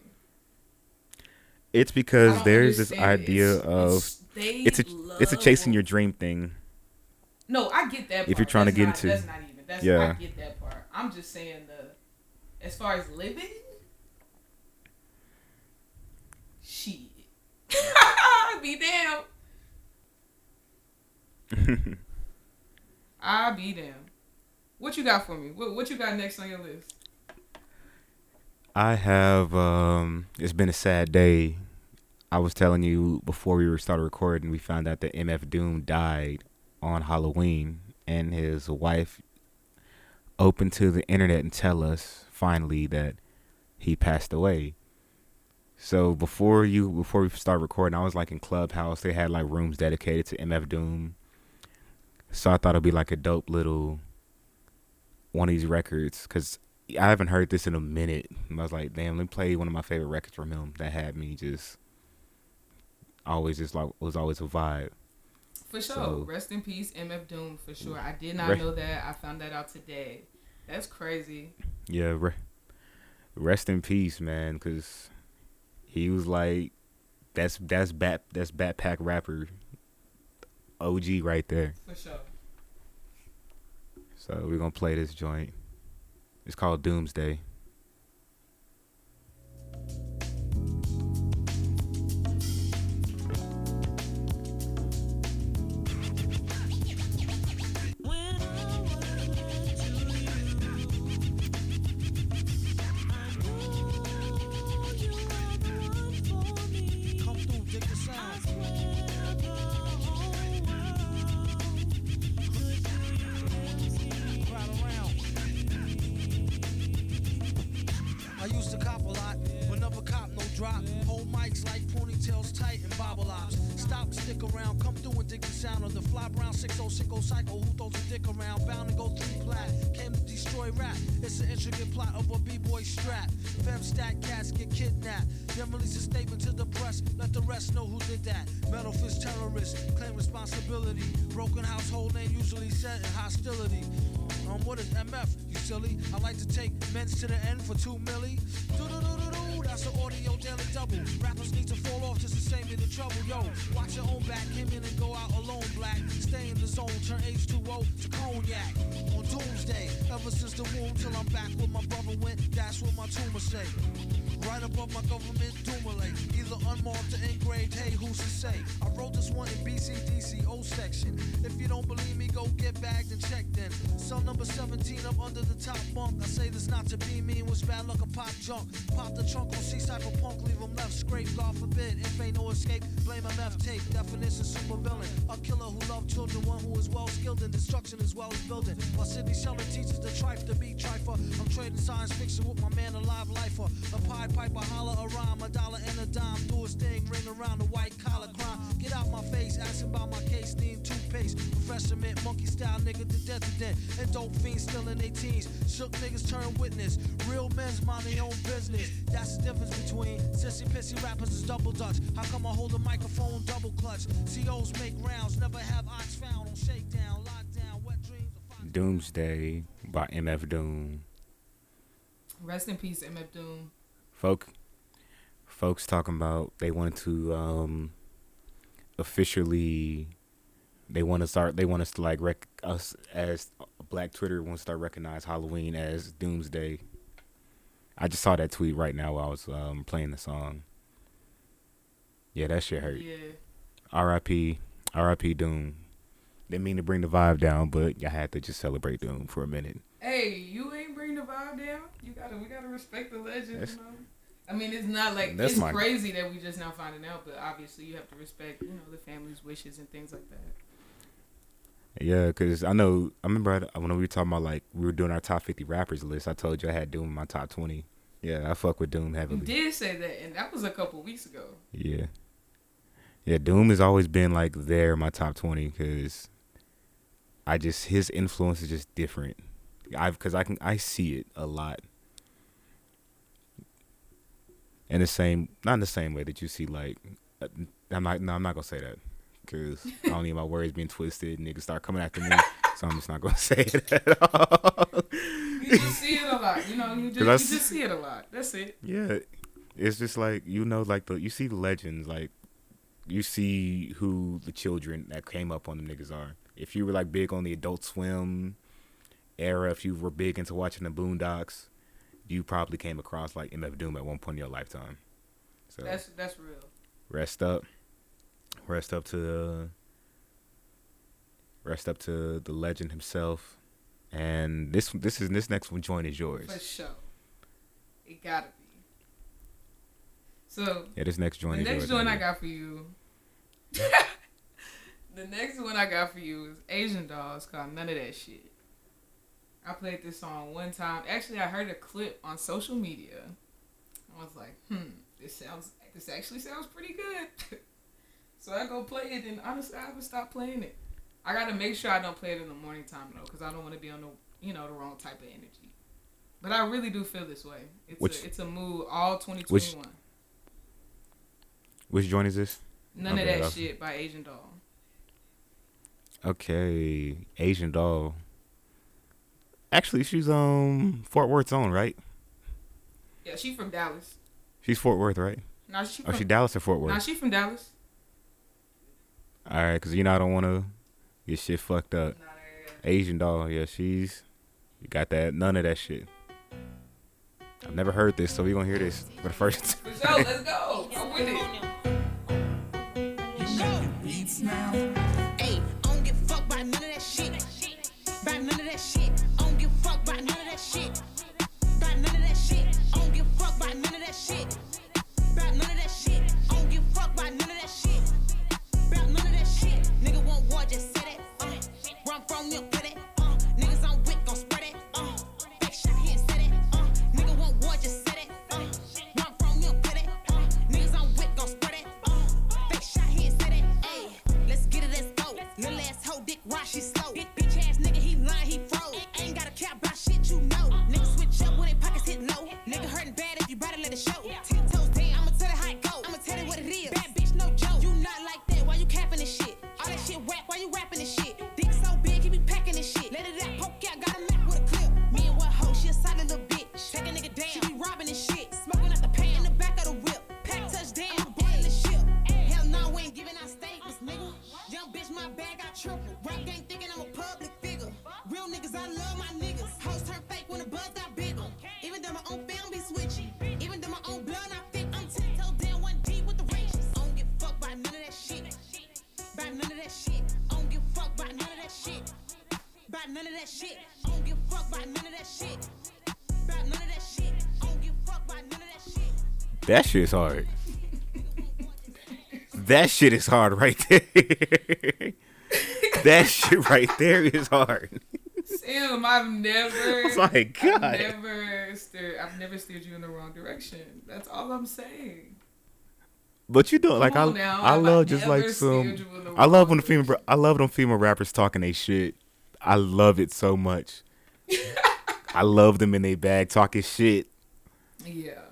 It's because there's this idea It's- of it's- a it's a chasing your dream thing. No, I get that. Part. If you're trying to get not- into- that's not even. That's Yeah. I get that part. I'm just saying the, as far as living, shit, be damn. I be damn. What you got for me? What, what you got next on your list? I have um it's been a sad day. I was telling you before we were started recording, we found out that MF Doom died on Halloween and his wife opened to the internet and tell us finally that he passed away. So before you before we start recording, I was like in Clubhouse. They had like rooms dedicated to MF Doom. So I thought it'd be like a dope little one of these records because I haven't heard this in a minute. I was like, damn, let me play one of my favorite records from him that had me just always just like was always a vibe. For sure. So- Rest in peace, MF Doom. For sure. I did not Re- know that. I found that out today. That's crazy. Yeah, re- rest in peace, man, because he was like, that's that's bat that's backpack rapper, OG right there. For sure. So we're gonna play this joint. It's called Doomsday. Under the top bunk. I say this not to be mean, was bad luck a pop junk. Pop the trunk on C cypher punk, leave him left scraped, God forbid. If ain't no escape, blame MF tape. Definition super villain. A killer who loved children, one who is well skilled in destruction as well as building. While Sidney Sheldon teaches the trife to be trifer. I'm trading science fiction with my man, a live lifer. A Pied Piper, holler a rhyme, a dollar and a dime. Do a thing, ring around the white collar crime. Get out my face, asking about my case, need toothpaste. Professor mint, monkey style nigga to death to death. And dope fiends still in their teens. Shook niggas turn witness. Real men's mind their own business. That's the difference between sissy pissy rappers is double dutch. How come I hold a microphone double clutch? COs make rounds, never have ox found on shakedown, lockdown, wet dreams. Doomsday by MF Doom. Rest in peace, MF Doom. Folk, folks talking about they wanted to um, officially, they want to start. They want us to like rec us as Black Twitter wants to start recognize Halloween as Doomsday. I just saw that tweet right now while I was um, playing the song. Yeah, that shit hurt. Yeah. R.I.P. R.I.P. Doom. Didn't mean to bring the vibe down, but I had to just celebrate Doom for a minute. Hey, you ain't bring the vibe down. You gotta, we gotta respect the legend. That's- you know? I mean, it's not like it's my- crazy that we just now finding out, but obviously you have to respect, you know, the family's wishes and things like that. Yeah, cause I know I remember I, when we were talking about like we were doing our top fifty rappers list. I told you I had Doom in my top twenty. Yeah, I fuck with Doom You heavily. did say that, and that was a couple weeks ago. Yeah, yeah. Doom has always been like there in my top twenty because I just his influence is just different. I've because I can I see it a lot. In the same, not in the same way that you see like, uh, I'm not. No, I'm not gonna say that because I don't need my words being twisted. Niggas start coming after me, so I'm just not gonna say it at all. You just see it a lot, you know. You just, you just see it a lot. That's it. Yeah, it's just like you know, like the you see the legends, like you see who the children that came up on them niggas are. If you were like big on the Adult Swim era, if you were big into watching the Boondocks, you probably came across like MF Doom at one point in your lifetime. So That's that's real. rest up, rest up to the, rest up to the legend himself. And this this is this next one joint is yours. For sure. It gotta be. So Yeah, this next joint the is next yours. joint I got for you. the next one I got for you is Asian Dolls called None of That Shit. I played this song one time. Actually, I heard a clip on social media. I was like, hmm, this sounds, this actually sounds pretty good. so I go play it, and honestly, I haven't stopped playing it. I gotta make sure I don't play it in the morning time though, because I don't want to be on the, you know, the wrong type of energy. But I really do feel this way. It's Which- a it's a mood all 2021. Which joint is this? None My of that shit by Asian Doll. Okay, Asian doll. Actually, she's um Fort Worth's own, right? Yeah, she from Dallas. She's Fort Worth, right? Nah, she Oh, she Dallas or Fort Worth? Nah, she from Dallas. All right, cause you know I don't want to get shit fucked up. Asian doll, yeah, she's you got that. None of that shit. I've never heard this, so we gonna hear this for the first. Sure, let's go. I'm with it. I'm That shit's hard. that shit is hard right there. that shit right there is hard. Sam, I've never. Oh my God. I've never steered. I've never steered you in the wrong direction. That's all I'm saying. But you don't like I now, I love just like some steered you in the I love when the female I love when female rappers talking they shit. I love it so much. I love them in they bag talking shit. Yeah.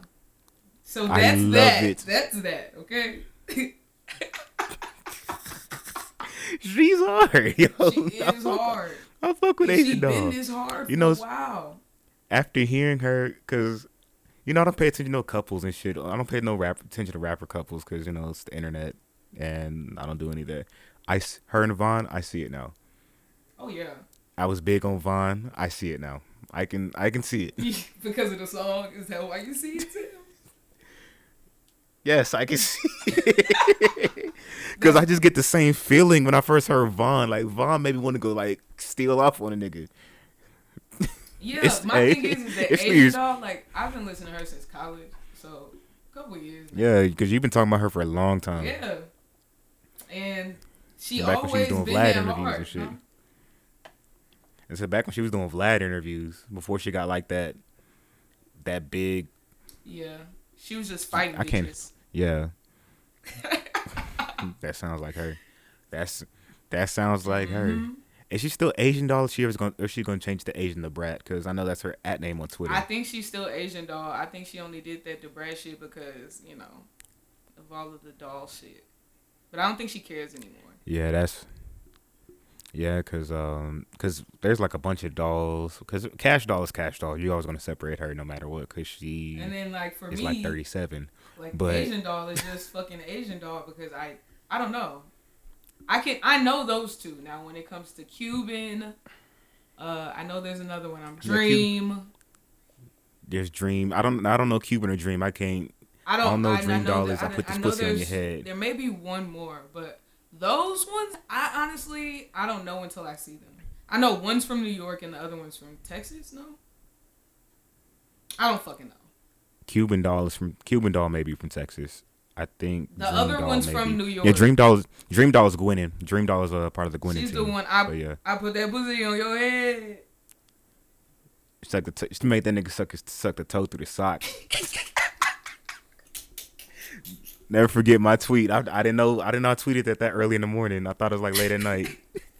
So I that's that. it. That's that. Okay. She's hard, yo. She I is fuck- hard. I fuck with And Asian she been dog. this hard you know, while. after hearing her, cause you know I don't pay attention to no couples and shit. I don't pay no rap attention to rapper couples, cause you know it's the internet, and I don't do any of that. I her and Von, I see it now. Oh yeah. I was big on Von. I see it now. I can I can see it. because of the song. Is that why you see it too? Yes, I can see. Cause I just get the same feeling when I first heard Von. Like Von made me want to go like steal off on a nigga. Yeah, It's- my hey, thing is, is that it's dog, like I've been listening to her since college, so a couple years. now. Yeah, because you've been talking about her for a long time. Yeah, and she back when she was always doing been Vlad interviews hard. and shit. huh? And so back when she was doing Vlad interviews before she got like that, that big. Yeah, she was just fighting. I can't. bitches. Yeah. that sounds like her. That's that sounds like her. Mhm. Is she still Asian doll? She ever going? Or is she going to change to Asian the brat? Because I know that's her at name on Twitter. I think she's still Asian doll. I think she only did that to Brat shit because you know of all of the doll shit. But I don't think she cares anymore. Yeah, that's yeah, cause um, cause there's like a bunch of dolls. Cause Cash Doll is Cash Doll. You always gonna separate her no matter what, cause she And then like for is me, like 37. Like but Asian doll is just fucking Asian doll because I I don't know. I can I know those two now. When it comes to Cuban, uh, I know there's another one. I'm Yeah, Dream. there's Dream. I don't I don't know Cuban or Dream. I can't. I don't, know I, Dream I know Doll is. I, I, put I this pussy on your head. There may be one more, but those ones I honestly I don't know until I see them. I know one's from New York and the other one's from Texas. No, I don't fucking know. Cuban Doll is from Cuban Doll maybe from Texas. I think The Dream other Doll one's may from New York. Yeah, Dream Doll is Dream Doll is Gwinnett. Dream Doll is a part of the Gwinnett She's team. the one I But yeah, I put that pussy on your head. suck the t- she made that nigga suck his, suck the toe through the sock. Never forget my tweet. I, I didn't know I didn't know I tweeted that that early in the morning. I thought it was like late at night.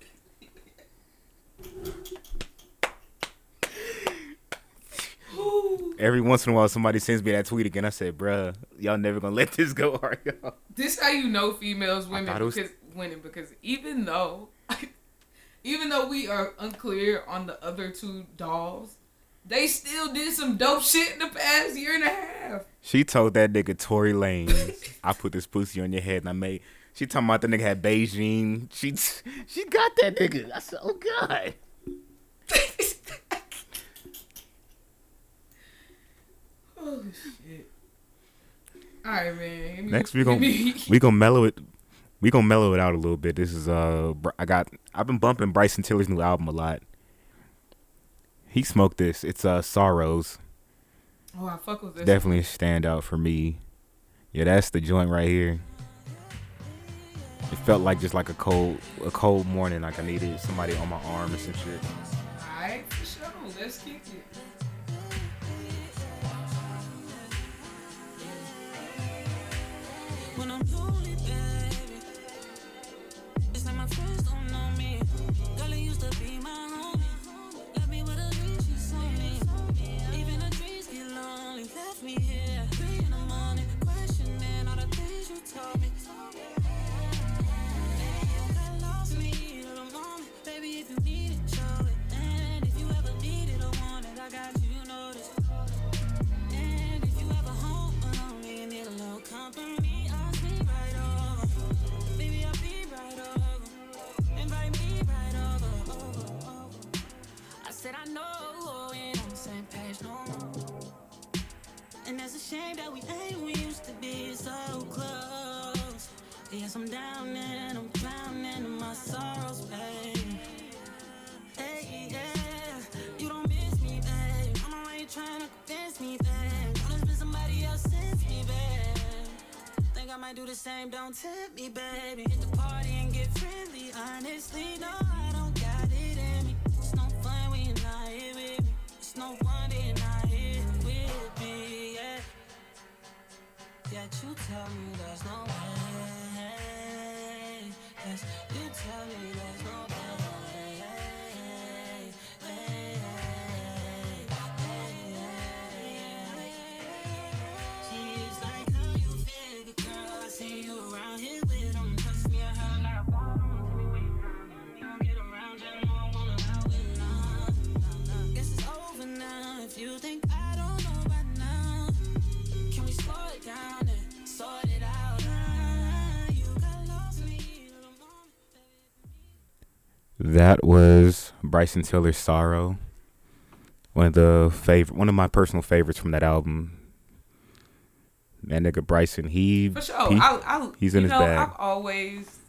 every once in a while somebody sends me that tweet again. I said, "Bruh, y'all never gonna let this go, are y'all?" This how you know females women was- because winning because even though even though we are unclear on the other two dolls, they still did some dope shit in the past year and a half. She told that nigga Tory Lanez, "I put this pussy on your head," and I made. She talking about the nigga had Beijing. She she got that nigga. I said, "Oh God." Oh shit. Alright man. Me- Next we gonna we gonna mellow it. We gonna mellow it out a little bit. This is uh, I got I've been bumping Bryson Tiller's new album a lot. He smoked this. It's uh, Sorrows. Oh I fuck with this. Definitely a standout for me. Yeah, that's the joint right here. It felt like just like a cold a cold morning. Like I needed somebody on my arm or some shit. Alright, for sure. Let's kick it. When I'm lonely, down and that's a shame that we ain't we used to be so close. Yes, I'm down and I'm drowning in my sorrows, babe. Hey, I do the same, don't tempt me, baby. Hit the party and get friendly. Honestly, no, I don't got it in me. It's no fun when you're not here with me. It's no wonder you're not here with me, yeah. Yet you tell me there's no way. Yes, you tell me there's no That was Bryson Tiller's Sorrow. One of the favorite, one of my personal favorites from that album. That nigga Bryson, he For sure. Oh, he- I, I, he's you in his know, bag. I've always.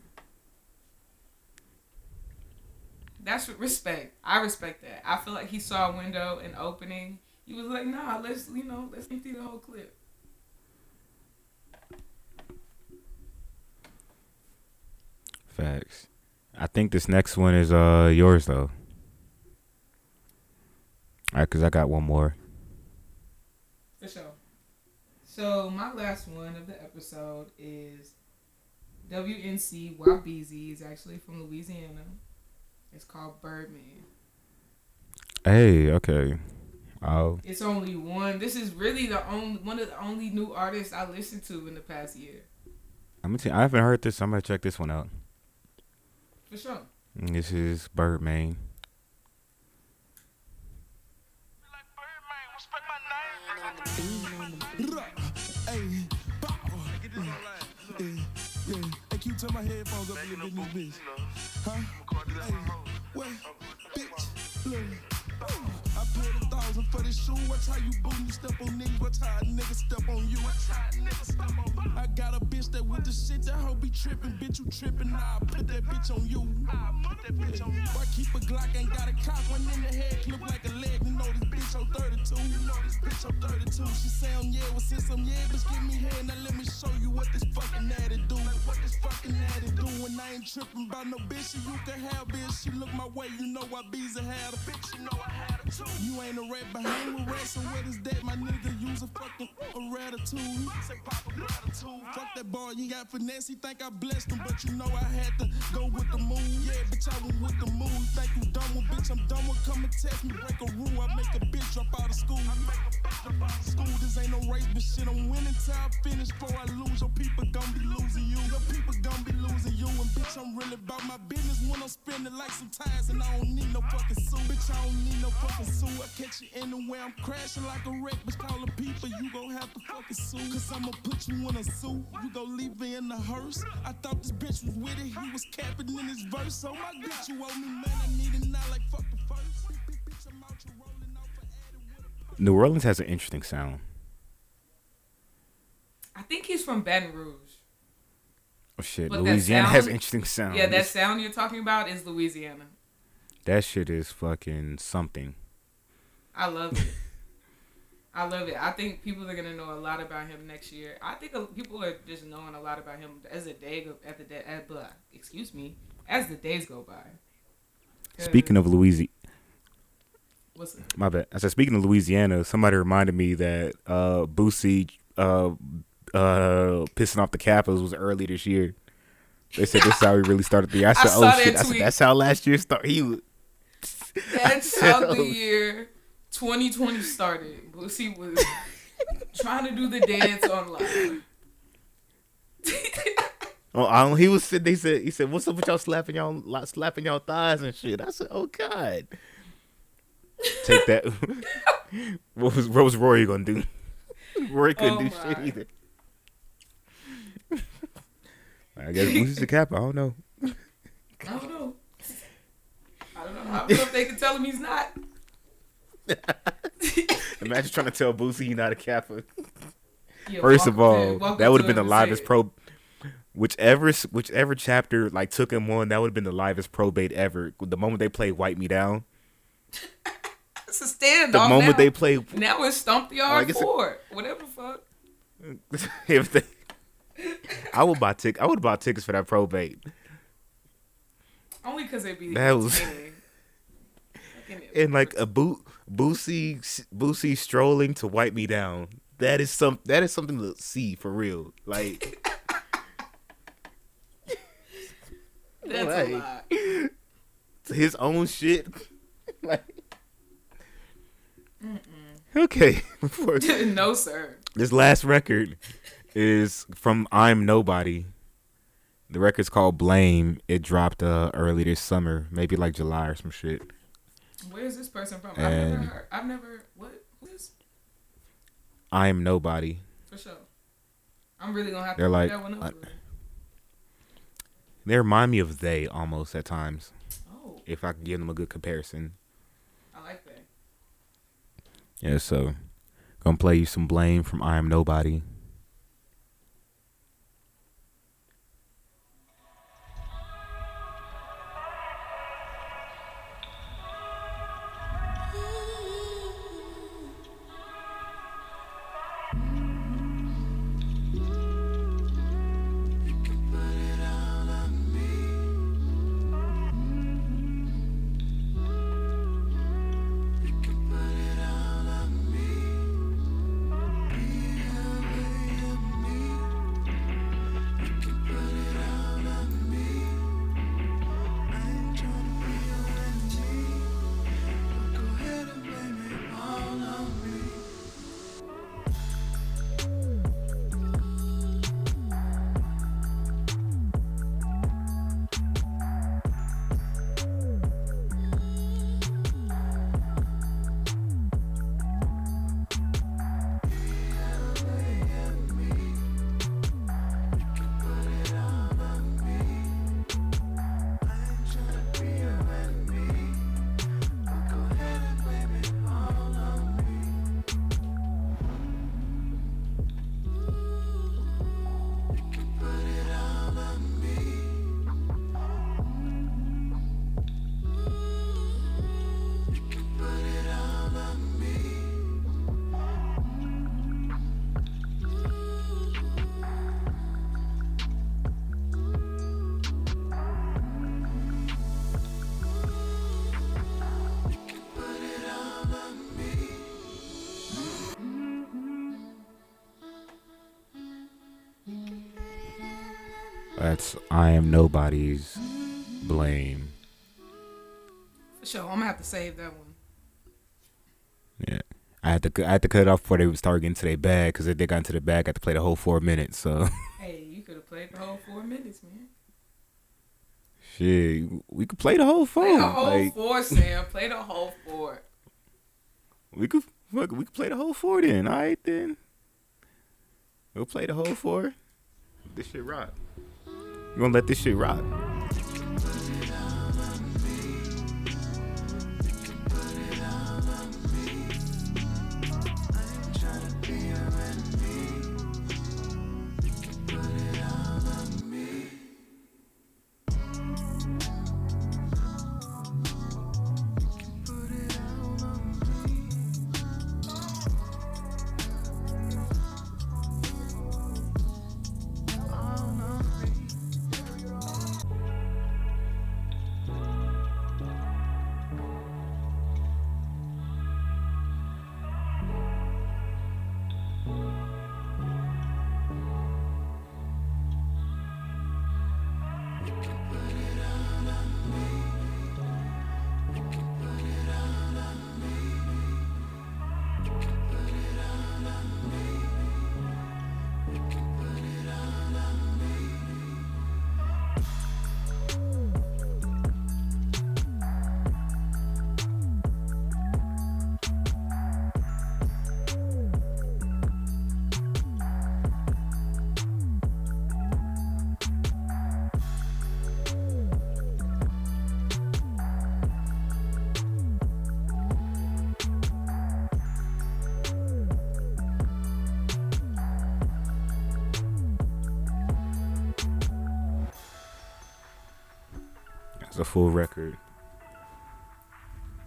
That's respect. I respect that. I feel like he saw a window, an opening. He was like, "Nah, let's you know, let's empty the whole clip." Facts. I think this next one is uh yours though. All right, cause I got one more. For sure. So my last one of the episode is WNC WhopBezzy is actually from Louisiana. It's called Birdman. Hey, okay. Oh, It's only one. This is really the only one of the only new artists I listened to in the past year. I'm gonna. T- I haven't heard this. I'm gonna check this one out. For sure. And This is Birdman. Turn my headphones up a little bit in this bitch? Huh? Hey, wait, bitch, look. I paid a thousand for this shoe. Watch how you boom, you step on niggas. Watch how a nigga step on you. Watch how a nigga step on I got a bitch that with the shit that hoe be tripping. Bitch, you tripping. I put that bitch on you. I put that bitch on you. I keep a Glock, ain't got a cock. One in the head, clip like a leg. You know this bitch on 32. You know this bitch on 32. She say I'm yeah, well since I'm yeah, bitch give me head. Now let me show you what this fucking addy do. What this fucking addy do. When I ain't tripping about no bitch, you can have bitch. She look my way, you know I bees had a bitch. You know I had her too. You ain't a rat behind with rats, so what is that? My nigga use a fucking a ratatouille. Say pop a gratitude. Fuck that boy, you got finesse. He think I blessed him, but you know I had to Go with the mood, yeah, bitch, I went with the mood. Think you dumb one, bitch, I'm dumb one. Come and test me, break a rule. I make a bitch drop out of school. I make a bitch drop out of school. This ain't no race, but shit, I'm winning till I finish. Before I lose, your people gon' be losing you. Your people gon' be losing you. And bitch, I'm really about my business when I'm spending like some tires. And I don't need no fucking suit. Bitch, I don't need no fucking suit. I catch you anywhere, I'm crashing like a wreck. Bitch, call the people, you gon' have to fucking sue. Cause I'ma put you in a suit. You gon' leave me in the hearse. I thought this bitch was with it. He was capping in his verse. Oh my bitch, you owe me, man. I need it now like fuck the first. Bitch, I'm out, you rolling off for added with a New Orleans has an interesting sound. I think he's from Baton Rouge. Oh shit, But that Louisiana has interesting sound. Yeah, that sound you're talking about is Louisiana. that shit is fucking something. I love it. I love it. I think people are gonna know a lot about him next year. I think people are just knowing a lot about him as the day go at the day. At, blah, excuse me, as the days go by. Speaking of Louisiana, my bad. I said speaking of Louisiana, somebody reminded me that uh Boosie uh uh pissing off the Capitals was early this year. They said this is how he really started the year. I I said, saw oh that shit, I said, that's how last year started. He was That's I how the oh, year 2020 started. Boosie was trying to do the dance online. Oh, I don't, he was sitting. They said, he said, "What's up with y'all slapping y'all, like, slapping y'all thighs and shit?" I said, "Oh God, take that." what was what was Rory gonna do? Rory oh couldn't Oh, do my. shit either. I guess Boosie's the cap. I don't know. I don't know. I don't know. I don't know if they can tell him he's not. Imagine trying to tell Boosie he's not a Kappa. Yeah, First of welcome to- all, that would have been the livest pro. Whichever whichever chapter like took him on, that would have been the livest probate ever. The moment they played "Wipe Me Down," It's a standoff. the moment now. they play Now it's stomp the oh, yard guess it- four. Whatever the fuck. if they, I would buy tick. I would buy tickets for that probate. Only because they be That was-. Fucking- And like a boot, Boosie, Boosie strolling to wipe me down. That is some. That is something to see for real. Like That's Right. a lot. his own shit. like okay. Before- no, sir. this last record is from I'm Nobody. The record's called Blame. It dropped uh early this summer, maybe like July or some shit. Where's this person from? I've never heard. I've never. What? Who is? I'm Nobody. For sure. I'm really gonna have They're to like- that one up. really. They remind me of they almost at times. Oh, If I can give them a good comparison. I like that. Yeah, so gonna play you some blame from I Am Nobody. That's I Am Nobody's Blame. For sure, I'm gonna have to save that one. Yeah. I had to I had to cut it off before they would start getting to their bag because if they got into the bag, I had to play the whole four minutes. So Hey, you could have played the whole four minutes, man. shit, we could play the whole four. Play the whole Like four, Sam. Play the whole four. we could fuck, we could play the whole four then. All right then. We'll play the whole four. This shit rock. We gonna let this shit rock.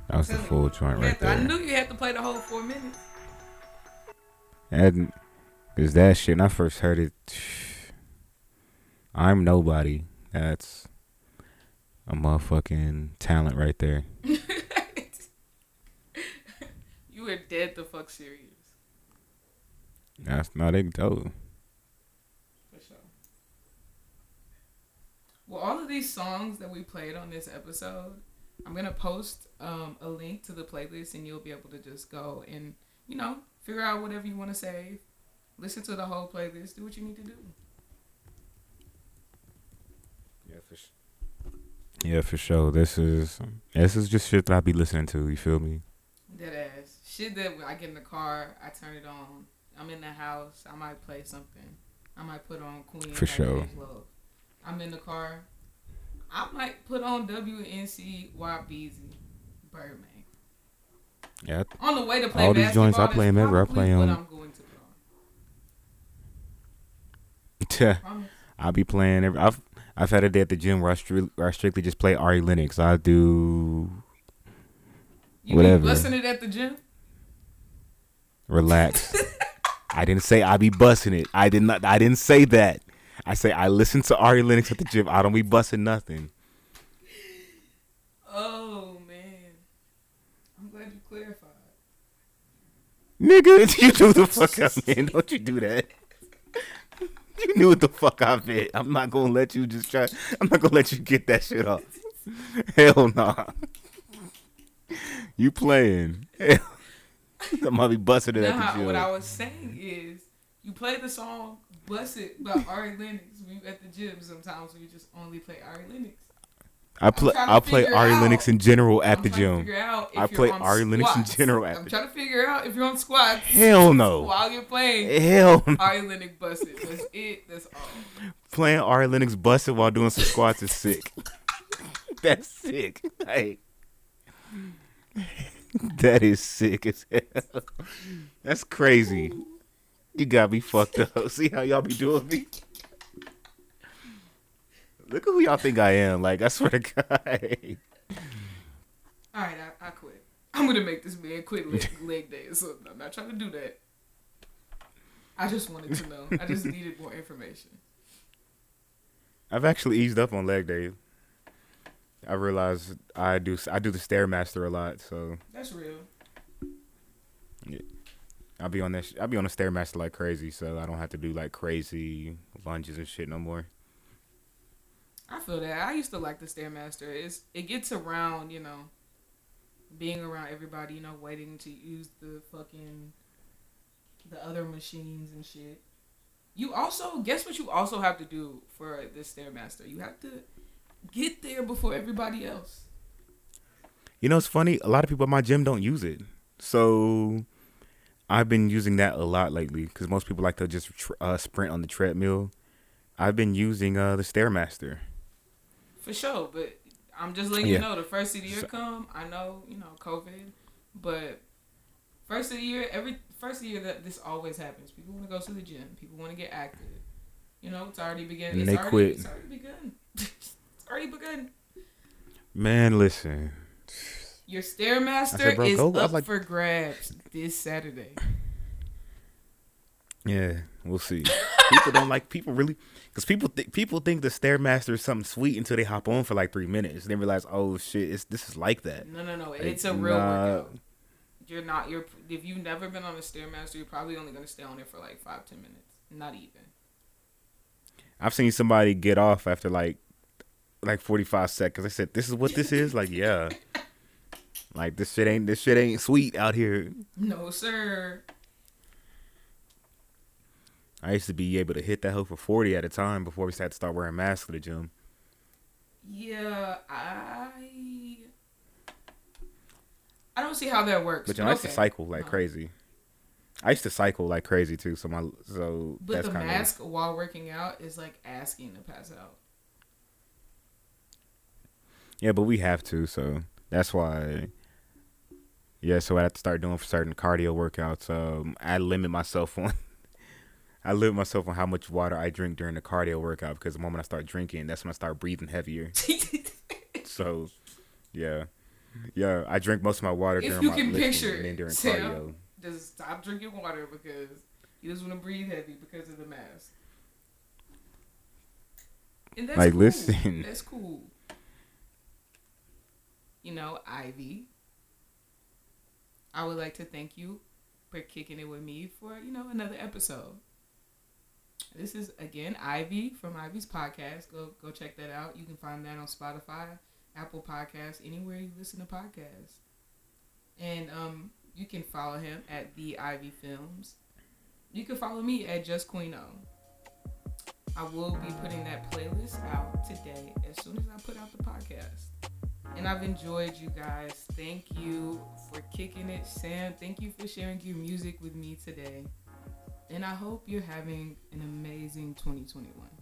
That was the full joint right there. I knew you had to play the whole four minutes. And is that shit? When I first heard it, I'm nobody. That's a motherfucking talent right there. You were dead the fuck serious. That's not it though. For sure. Well, all of these songs that we played on this episode, I'm gonna post um, a link to the playlist, and you'll be able to just go and you know figure out whatever you want to save, listen to the whole playlist, do what you need to do. Yeah, for sure. Yeah, for sure. This is this is just shit that I be listening to. You feel me? Dead ass shit that when I get in the car, I turn it on. I'm in the house, I might play something. I might put on Queen. For sure. I'm in the car. I might put on WNC YBZ Birdman. Yeah. On the way to play All these joints, I play them ever. I play them. I'm going to Yeah. I be playing. Every, I've I've had a day at the gym where I, stri- where I strictly just play Ari Lennox. I do You whatever. be busting it at the gym? Relax. I didn't say I be busting it. I did not. I didn't say that. I say I listen to Ari Lennox at the gym. I don't be busting nothing. Oh man, I'm glad you clarified. Nigga, you knew the fuck I meant. Don't you do that. You knew what the fuck I meant. I'm not gonna let you just try. I'm not gonna let you get that shit off. Hell nah. You playing? Hell. I might be busting it Now, at the gym. what I was saying is, you play the song "Bust It" by Ari Lennox you at the gym. Sometimes we just only play Ari Lennox. I play. I play Ari out- Lennox in general at I'm the gym. figure out if I play Ari Lennox in general at the gym. I'm trying to figure out if you're on squats. Hell no. While you're playing, Hell no. Ari Lennox Bust It. That's it. That's all. Playing Ari Lennox busted while doing some squats is sick. That's sick. Hey. That is sick as hell. That's crazy. You got me fucked up. See how y'all be doing me? Look at who y'all think I am. Like, I swear to God. All right, I, I quit. I'm gonna make this man quit leg, leg day or something. I'm not trying to do that. I just wanted to know. I just needed more information. I've actually eased up on leg day. I realized I do I do the stairmaster a lot, so That's real. I'll be on that. sh- I'll be on the stairmaster like crazy, so I don't have to do like crazy lunges and shit no more. I feel that. I used to like the Stairmaster. It's it gets around, you know, being around everybody, you know, waiting to use the fucking the other machines and shit. You also guess what you also have to do for the Stairmaster? You have to get there before everybody else. You know, it's funny. A lot of people at my gym don't use it, so I've been using that a lot lately because most people like to just tr- uh, sprint on the treadmill. I've been using uh, the Stairmaster. For sure, but I'm just letting Yeah. you know the first of the year So- come. I know you know COVID, but first of the year, every first of the year that this always happens. People want to go to the gym. People want to get active. You know, it's already begun. And it's they already, quit. It's already begun. it's already begun. Man, listen. Your Stairmaster said, is go- up like- for grabs this Saturday. Yeah, we'll see. people don't like people really because people think people think the stairmaster is something sweet until they hop on for like three minutes and then realize, oh shit, it's this is like that. No, no, no. Like, It's a real nah. workout. You're not. You're if you've never been on a Stairmaster, you're probably only gonna stay on it for like five ten minutes. Not even. I've seen somebody get off after like like forty five seconds. I said, "This is what this is." Like, yeah, like this shit ain't this shit ain't sweet out here. No, sir. I used to be able to hit that hoe for forty at a time before we had to start wearing masks to the gym. Yeah, I. I don't see how that works. But you know, I used to cycle like No. crazy. I used to cycle like crazy too. So my so But the mask while working out is like asking to pass out. Yeah, but we have to, so that's why. Yeah, so I have to start doing certain cardio workouts. Um, I limit myself on. I limit myself on how much water I drink during the cardio workout because the moment I start drinking, that's when I start breathing heavier. so, yeah, yeah, I drink most of my water If during you my can lifting picture and then during Sam cardio. just stop drinking water because you doesn't want to breathe heavy because of the mask. And that's Like, cool. listen. That's cool. You know, Ivy. I would like to thank you for kicking it with me for, you know, another episode. This is again Ivy from Ivy's podcast. Go go check that out. You can find that on Spotify, Apple Podcasts, anywhere you listen to podcasts. And um, you can follow him at the Ivy Films. You can follow me at Just Queen O. I will be putting that playlist out today as soon as I put out the podcast. And I've enjoyed you guys. Thank you for kicking it, Sam. Thank you for sharing your music with me today. And I hope you're having an amazing 2021.